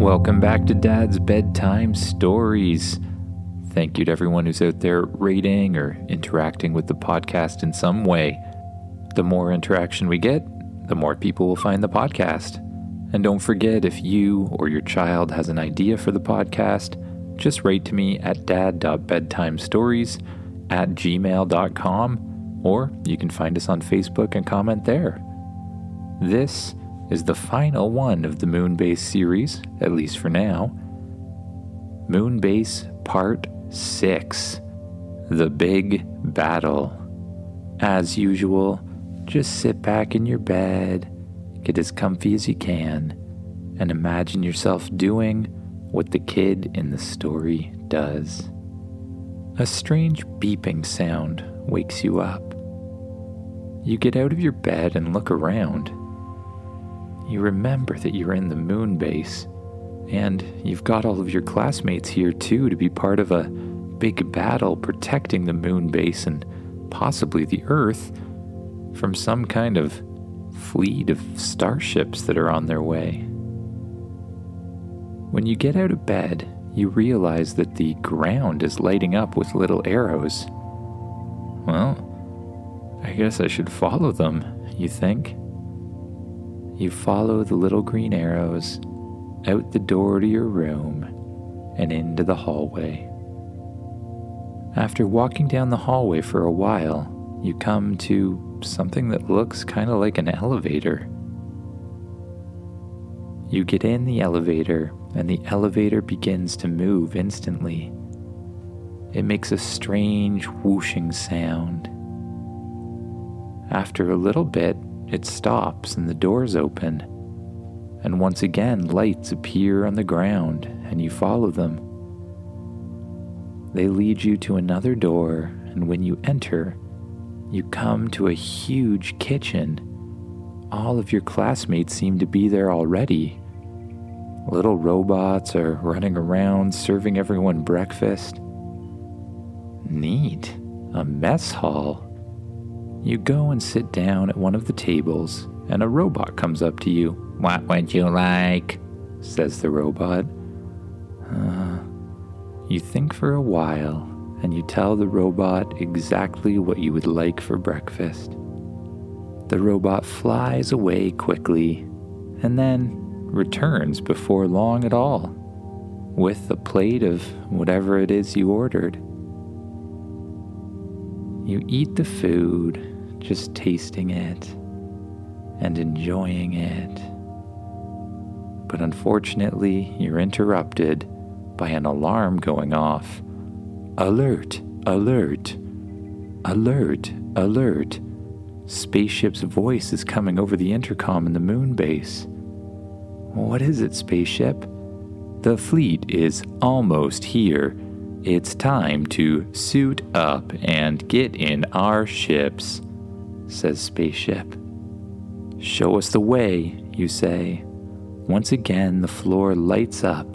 Welcome back to Dad's Bedtime Stories. Thank you to everyone who's out there rating or interacting with the podcast in some way. The more interaction we get, the more people will find the podcast. And don't forget, if you or your child has an idea for the podcast, just write to me at dad.bedtimestories at gmail.com, or you can find us on Facebook and comment there. This is the final one of the Moonbase series, at least for now. Moonbase Part 6 The Big Battle. As usual, just sit back in your bed, get as comfy as you can, and imagine yourself doing what the kid in the story does. A strange beeping sound wakes you up. You get out of your bed and look around you remember that you're in the moon base, and you've got all of your classmates here too to be part of a big battle protecting the moon base and possibly the Earth from some kind of fleet of starships that are on their way. When you get out of bed, you realize that the ground is lighting up with little arrows. Well, I guess I should follow them, you think. You follow the little green arrows out the door to your room and into the hallway. After walking down the hallway for a while, you come to something that looks kind of like an elevator. You get in the elevator, and the elevator begins to move instantly. It makes a strange whooshing sound. After a little bit, it stops and the doors open, and once again lights appear on the ground and you follow them. They lead you to another door, and when you enter, you come to a huge kitchen. All of your classmates seem to be there already. Little robots are running around serving everyone breakfast. Neat. A mess hall. You go and sit down at one of the tables, and a robot comes up to you. What would you like? says the robot. Uh, you think for a while, and you tell the robot exactly what you would like for breakfast. The robot flies away quickly, and then returns before long at all, with a plate of whatever it is you ordered. You eat the food, just tasting it and enjoying it. But unfortunately, you're interrupted by an alarm going off. Alert, alert, alert, alert. Spaceship's voice is coming over the intercom in the moon base. What is it, spaceship? The fleet is almost here. It's time to suit up and get in our ships says Spaceship. Show us the way, you say. Once again, the floor lights up,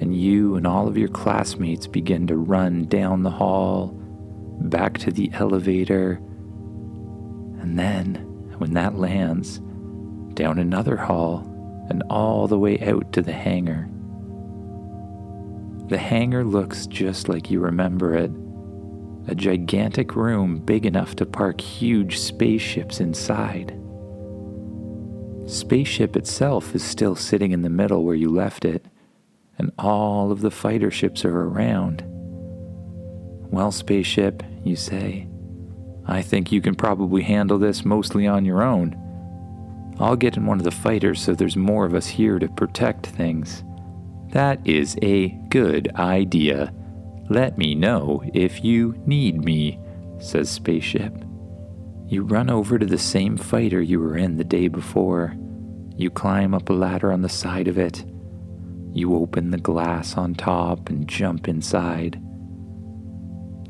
and you and all of your classmates begin to run down the hall, back to the elevator, and then, when that lands, down another hall, and all the way out to the hangar. The hangar looks just like you remember it a gigantic room big enough to park huge spaceships inside. Spaceship itself is still sitting in the middle where you left it, and all of the fighter ships are around. Well, Spaceship, you say, I think you can probably handle this mostly on your own. I'll get in one of the fighters so there's more of us here to protect things. That is a good idea, let me know if you need me, says Spaceship. You run over to the same fighter you were in the day before. You climb up a ladder on the side of it. You open the glass on top and jump inside.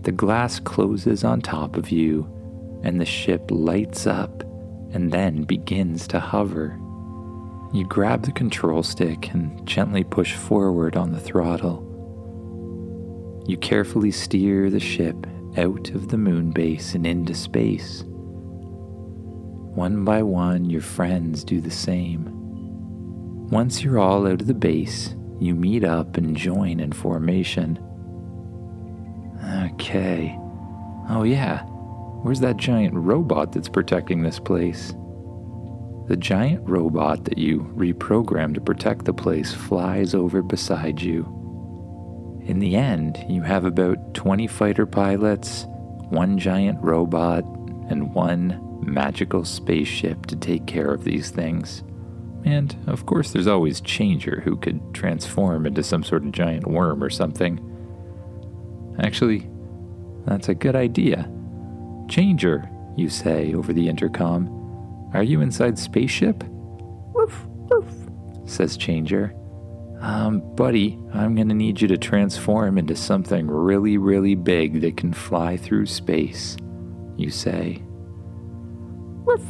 The glass closes on top of you, and the ship lights up and then begins to hover. You grab the control stick and gently push forward on the throttle. You carefully steer the ship out of the moon base and into space. One by one, your friends do the same. Once you're all out of the base, you meet up and join in formation. Okay. Oh, yeah. Where's that giant robot that's protecting this place? The giant robot that you reprogrammed to protect the place flies over beside you. In the end, you have about 20 fighter pilots, one giant robot, and one magical spaceship to take care of these things. And of course, there's always Changer who could transform into some sort of giant worm or something. Actually, that's a good idea. Changer, you say over the intercom. Are you inside spaceship? Woof, woof, says Changer. Um, buddy, I'm gonna need you to transform into something really, really big that can fly through space, you say. Woof,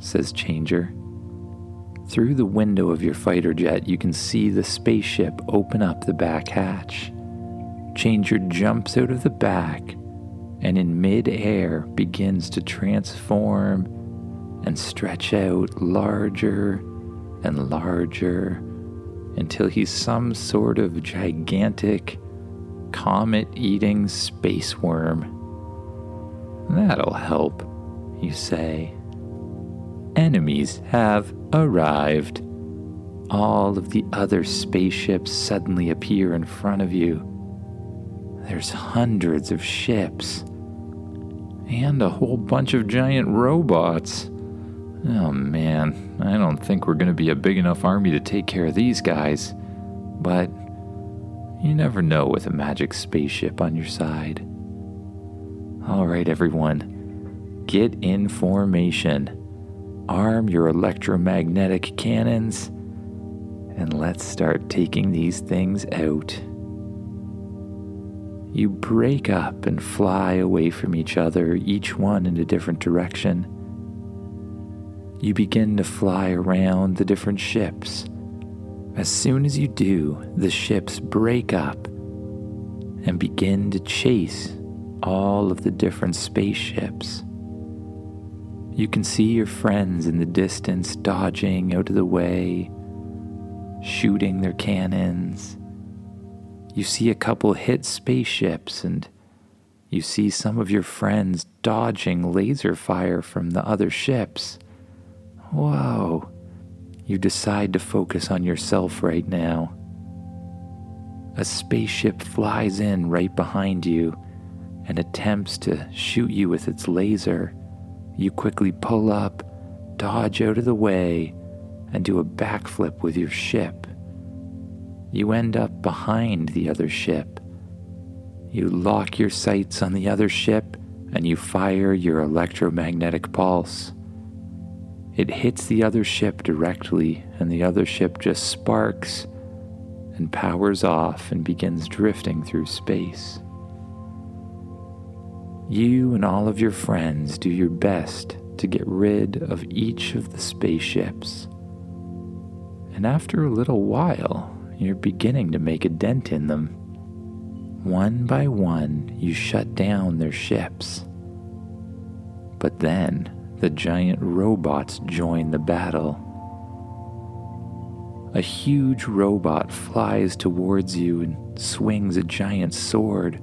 says Changer. Through the window of your fighter jet, you can see the spaceship open up the back hatch. Changer jumps out of the back and in mid-air begins to transform and stretch out larger and larger until he's some sort of gigantic comet eating space worm. That'll help, you say. Enemies have arrived. All of the other spaceships suddenly appear in front of you. There's hundreds of ships and a whole bunch of giant robots. Oh man, I don't think we're going to be a big enough army to take care of these guys. But you never know with a magic spaceship on your side. Alright, everyone, get in formation. Arm your electromagnetic cannons, and let's start taking these things out. You break up and fly away from each other, each one in a different direction. You begin to fly around the different ships. As soon as you do, the ships break up and begin to chase all of the different spaceships. You can see your friends in the distance dodging out of the way, shooting their cannons you see a couple hit spaceships and you see some of your friends dodging laser fire from the other ships. Whoa. You decide to focus on yourself right now. A spaceship flies in right behind you and attempts to shoot you with its laser. You quickly pull up, dodge out of the way, and do a backflip with your ship. You end up behind the other ship. You lock your sights on the other ship and you fire your electromagnetic pulse. It hits the other ship directly, and the other ship just sparks and powers off and begins drifting through space. You and all of your friends do your best to get rid of each of the spaceships. And after a little while, you're beginning to make a dent in them. One by one, you shut down their ships. But then, the giant robots join the battle. A huge robot flies towards you and swings a giant sword.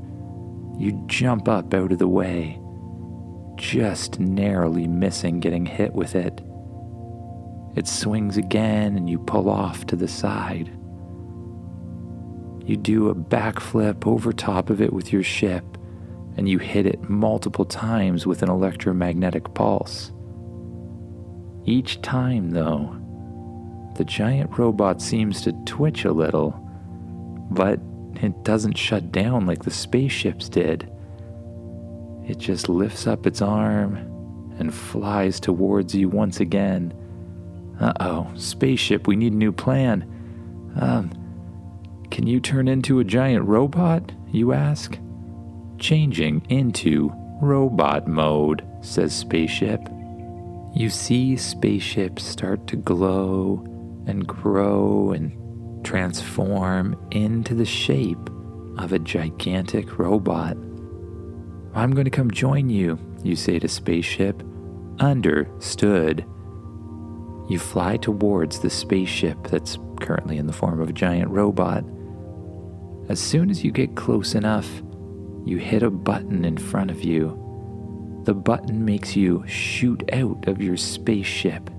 You jump up out of the way, just narrowly missing getting hit with it. It swings again and you pull off to the side. You do a backflip over top of it with your ship, and you hit it multiple times with an electromagnetic pulse. Each time, though, the giant robot seems to twitch a little, but it doesn't shut down like the spaceships did. It just lifts up its arm and flies towards you once again. Uh oh, spaceship, we need a new plan. Um, can you turn into a giant robot? You ask. Changing into robot mode, says Spaceship. You see Spaceship start to glow and grow and transform into the shape of a gigantic robot. I'm going to come join you, you say to Spaceship. Understood. You fly towards the spaceship that's currently in the form of a giant robot. As soon as you get close enough, you hit a button in front of you. The button makes you shoot out of your spaceship.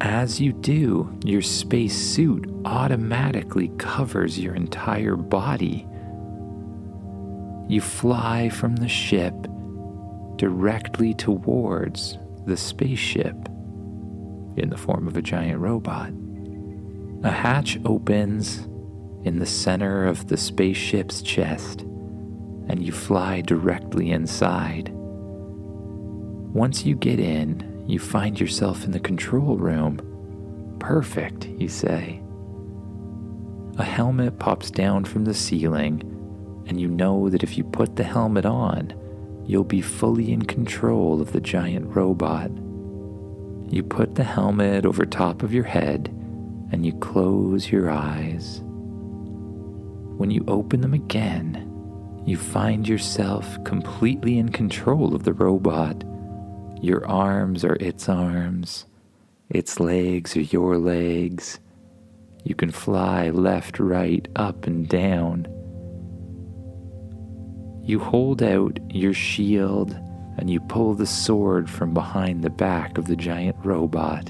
As you do, your spacesuit automatically covers your entire body. You fly from the ship directly towards the spaceship in the form of a giant robot. A hatch opens in the center of the spaceship's chest, and you fly directly inside. Once you get in, you find yourself in the control room. Perfect, you say. A helmet pops down from the ceiling, and you know that if you put the helmet on, you'll be fully in control of the giant robot. You put the helmet over top of your head and you close your eyes. When you open them again, you find yourself completely in control of the robot. Your arms are its arms, its legs are your legs. You can fly left, right, up, and down. You hold out your shield and you pull the sword from behind the back of the giant robot.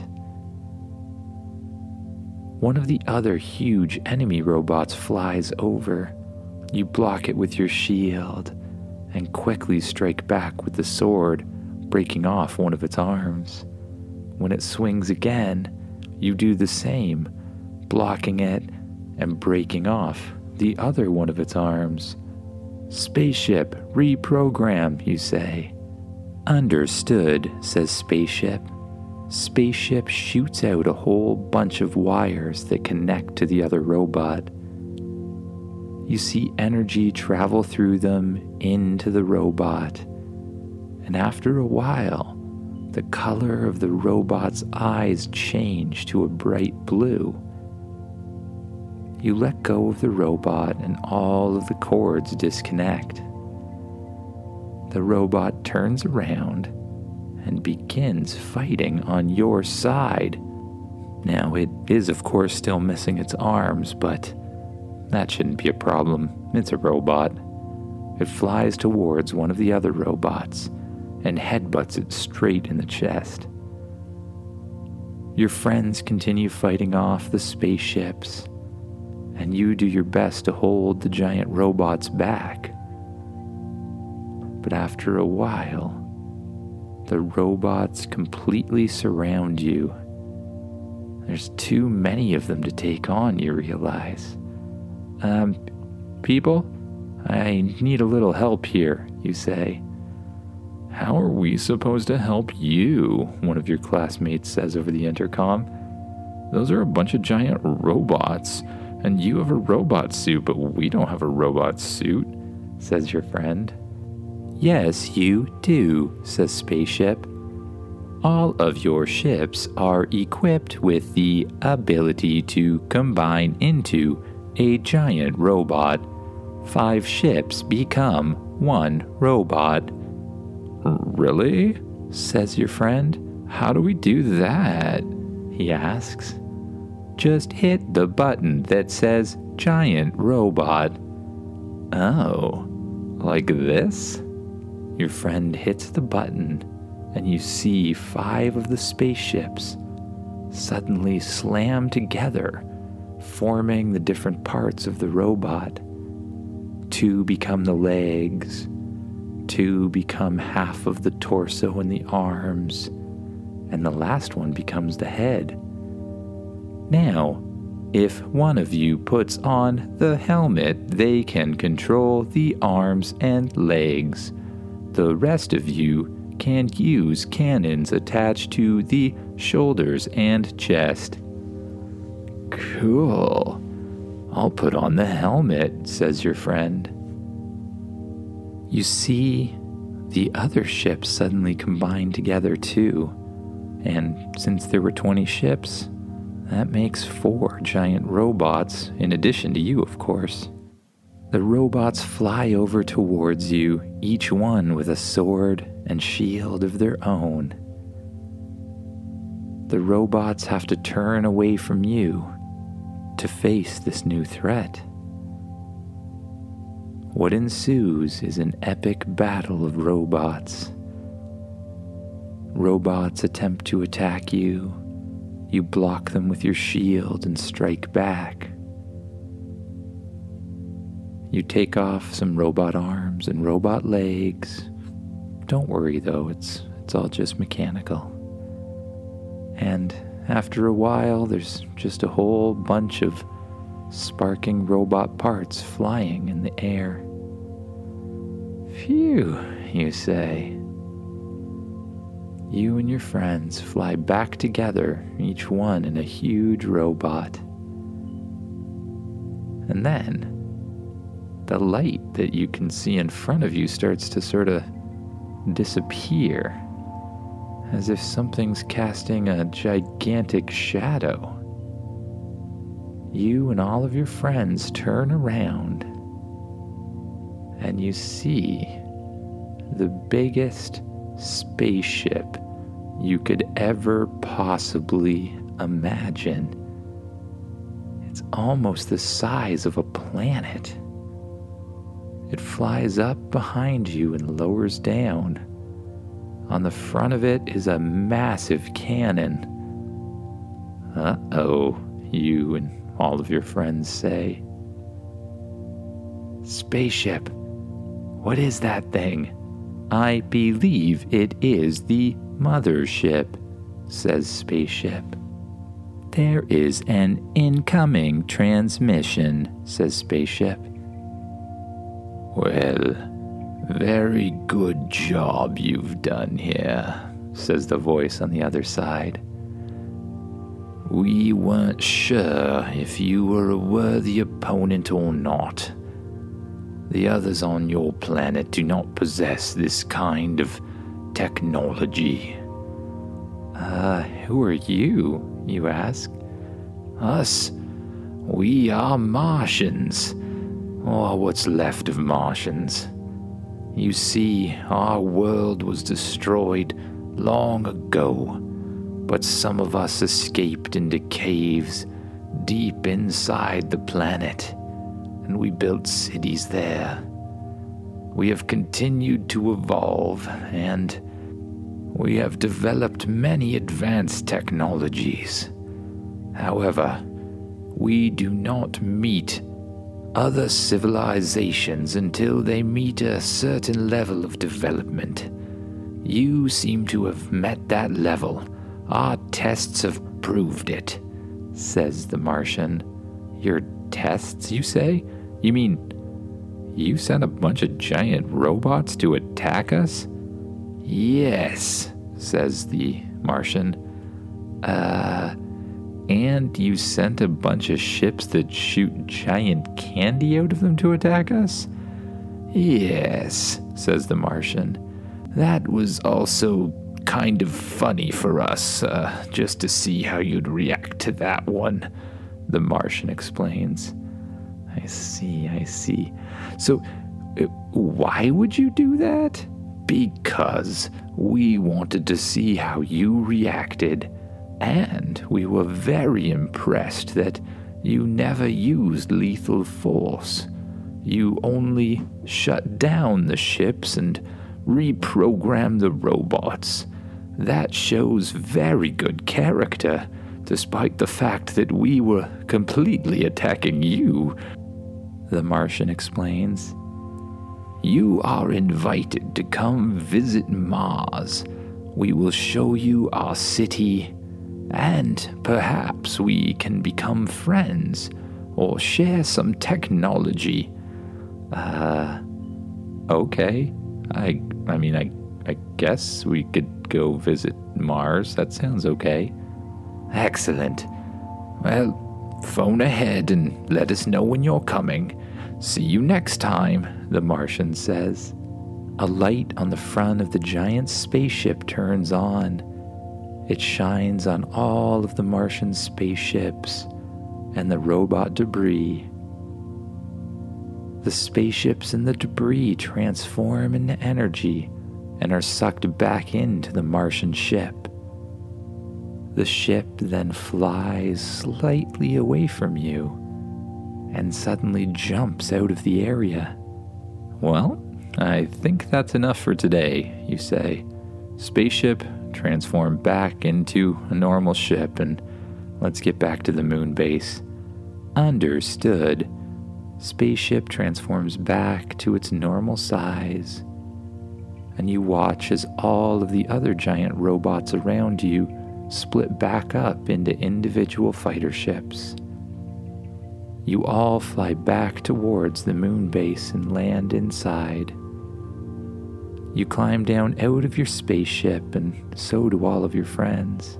One of the other huge enemy robots flies over. You block it with your shield and quickly strike back with the sword, breaking off one of its arms. When it swings again, you do the same, blocking it and breaking off the other one of its arms. Spaceship, reprogram, you say. Understood, says Spaceship. Spaceship shoots out a whole bunch of wires that connect to the other robot. You see energy travel through them into the robot, and after a while, the color of the robot's eyes change to a bright blue. You let go of the robot, and all of the cords disconnect the robot turns around and begins fighting on your side. Now, it is, of course, still missing its arms, but that shouldn't be a problem. It's a robot. It flies towards one of the other robots and headbutts it straight in the chest. Your friends continue fighting off the spaceships, and you do your best to hold the giant robots back. But after a while, the robots completely surround you. There's too many of them to take on, you realize. Um, people, I need a little help here, you say. How are we supposed to help you? One of your classmates says over the intercom. Those are a bunch of giant robots, and you have a robot suit, but we don't have a robot suit, says your friend. Yes, you do, says Spaceship. All of your ships are equipped with the ability to combine into a giant robot. Five ships become one robot. Really? says your friend. How do we do that? He asks. Just hit the button that says giant robot. Oh, like this? Your friend hits the button, and you see five of the spaceships suddenly slam together, forming the different parts of the robot. Two become the legs, two become half of the torso and the arms, and the last one becomes the head. Now, if one of you puts on the helmet, they can control the arms and legs. The rest of you can use cannons attached to the shoulders and chest. Cool. I'll put on the helmet, says your friend. You see, the other ships suddenly combine together too. And since there were 20 ships, that makes four giant robots, in addition to you, of course. The robots fly over towards you, each one with a sword and shield of their own. The robots have to turn away from you, to face this new threat. What ensues is an epic battle of robots. Robots attempt to attack you. You block them with your shield and strike back. You take off some robot arms and robot legs. Don't worry though, it's it's all just mechanical. And after a while, there's just a whole bunch of sparking robot parts flying in the air. Phew, you say. You and your friends fly back together, each one in a huge robot. And then the light that you can see in front of you starts to sort of disappear, as if something's casting a gigantic shadow. You and all of your friends turn around, and you see the biggest spaceship you could ever possibly imagine. It's almost the size of a planet. It flies up behind you and lowers down. On the front of it is a massive cannon. Uh oh, you and all of your friends say. Spaceship, what is that thing? I believe it is the mothership, says Spaceship. There is an incoming transmission, says Spaceship. Well, very good job you've done here, says the voice on the other side. We weren't sure if you were a worthy opponent or not. The others on your planet do not possess this kind of technology. Uh, who are you? You ask. Us? We are Martians or what's left of Martians. You see, our world was destroyed long ago, but some of us escaped into caves deep inside the planet, and we built cities there. We have continued to evolve, and we have developed many advanced technologies. However, we do not meet other civilizations until they meet a certain level of development. You seem to have met that level. Our tests have proved it, says the Martian. Your tests, you say? You mean you sent a bunch of giant robots to attack us? Yes, says the Martian. Uh, and you sent a bunch of ships that shoot giant candy out of them to attack us? Yes, says the Martian. That was also kind of funny for us, uh, just to see how you'd react to that one, the Martian explains. I see, I see. So, uh, why would you do that? Because we wanted to see how you reacted and we were very impressed that you never used lethal force. You only shut down the ships and reprogrammed the robots. That shows very good character, despite the fact that we were completely attacking you, the Martian explains. You are invited to come visit Mars. We will show you our city and perhaps we can become friends or share some technology. Uh, okay. I, I mean, I, I guess we could go visit Mars. That sounds okay. Excellent. Well, phone ahead and let us know when you're coming. See you next time, the Martian says. A light on the front of the giant spaceship turns on it shines on all of the Martian spaceships and the robot debris. The spaceships and the debris transform into energy and are sucked back into the Martian ship. The ship then flies slightly away from you and suddenly jumps out of the area. Well, I think that's enough for today, you say. Spaceship, transform back into a normal ship, and let's get back to the moon base. Understood. Spaceship transforms back to its normal size, and you watch as all of the other giant robots around you split back up into individual fighter ships. You all fly back towards the moon base and land inside. You climb down out of your spaceship, and so do all of your friends.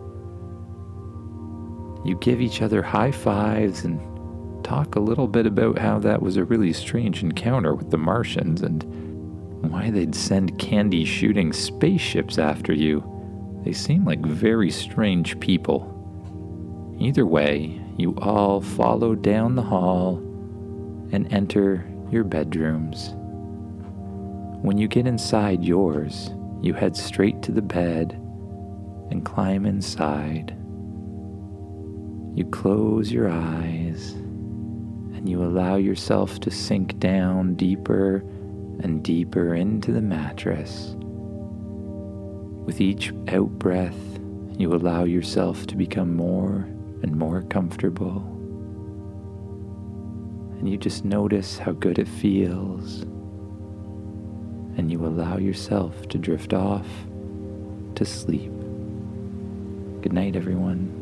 You give each other high fives and talk a little bit about how that was a really strange encounter with the Martians and why they'd send candy shooting spaceships after you. They seem like very strange people. Either way, you all follow down the hall and enter your bedrooms. When you get inside yours, you head straight to the bed and climb inside. You close your eyes and you allow yourself to sink down deeper and deeper into the mattress. With each out breath, you allow yourself to become more and more comfortable. And you just notice how good it feels. And you allow yourself to drift off to sleep. Good night, everyone.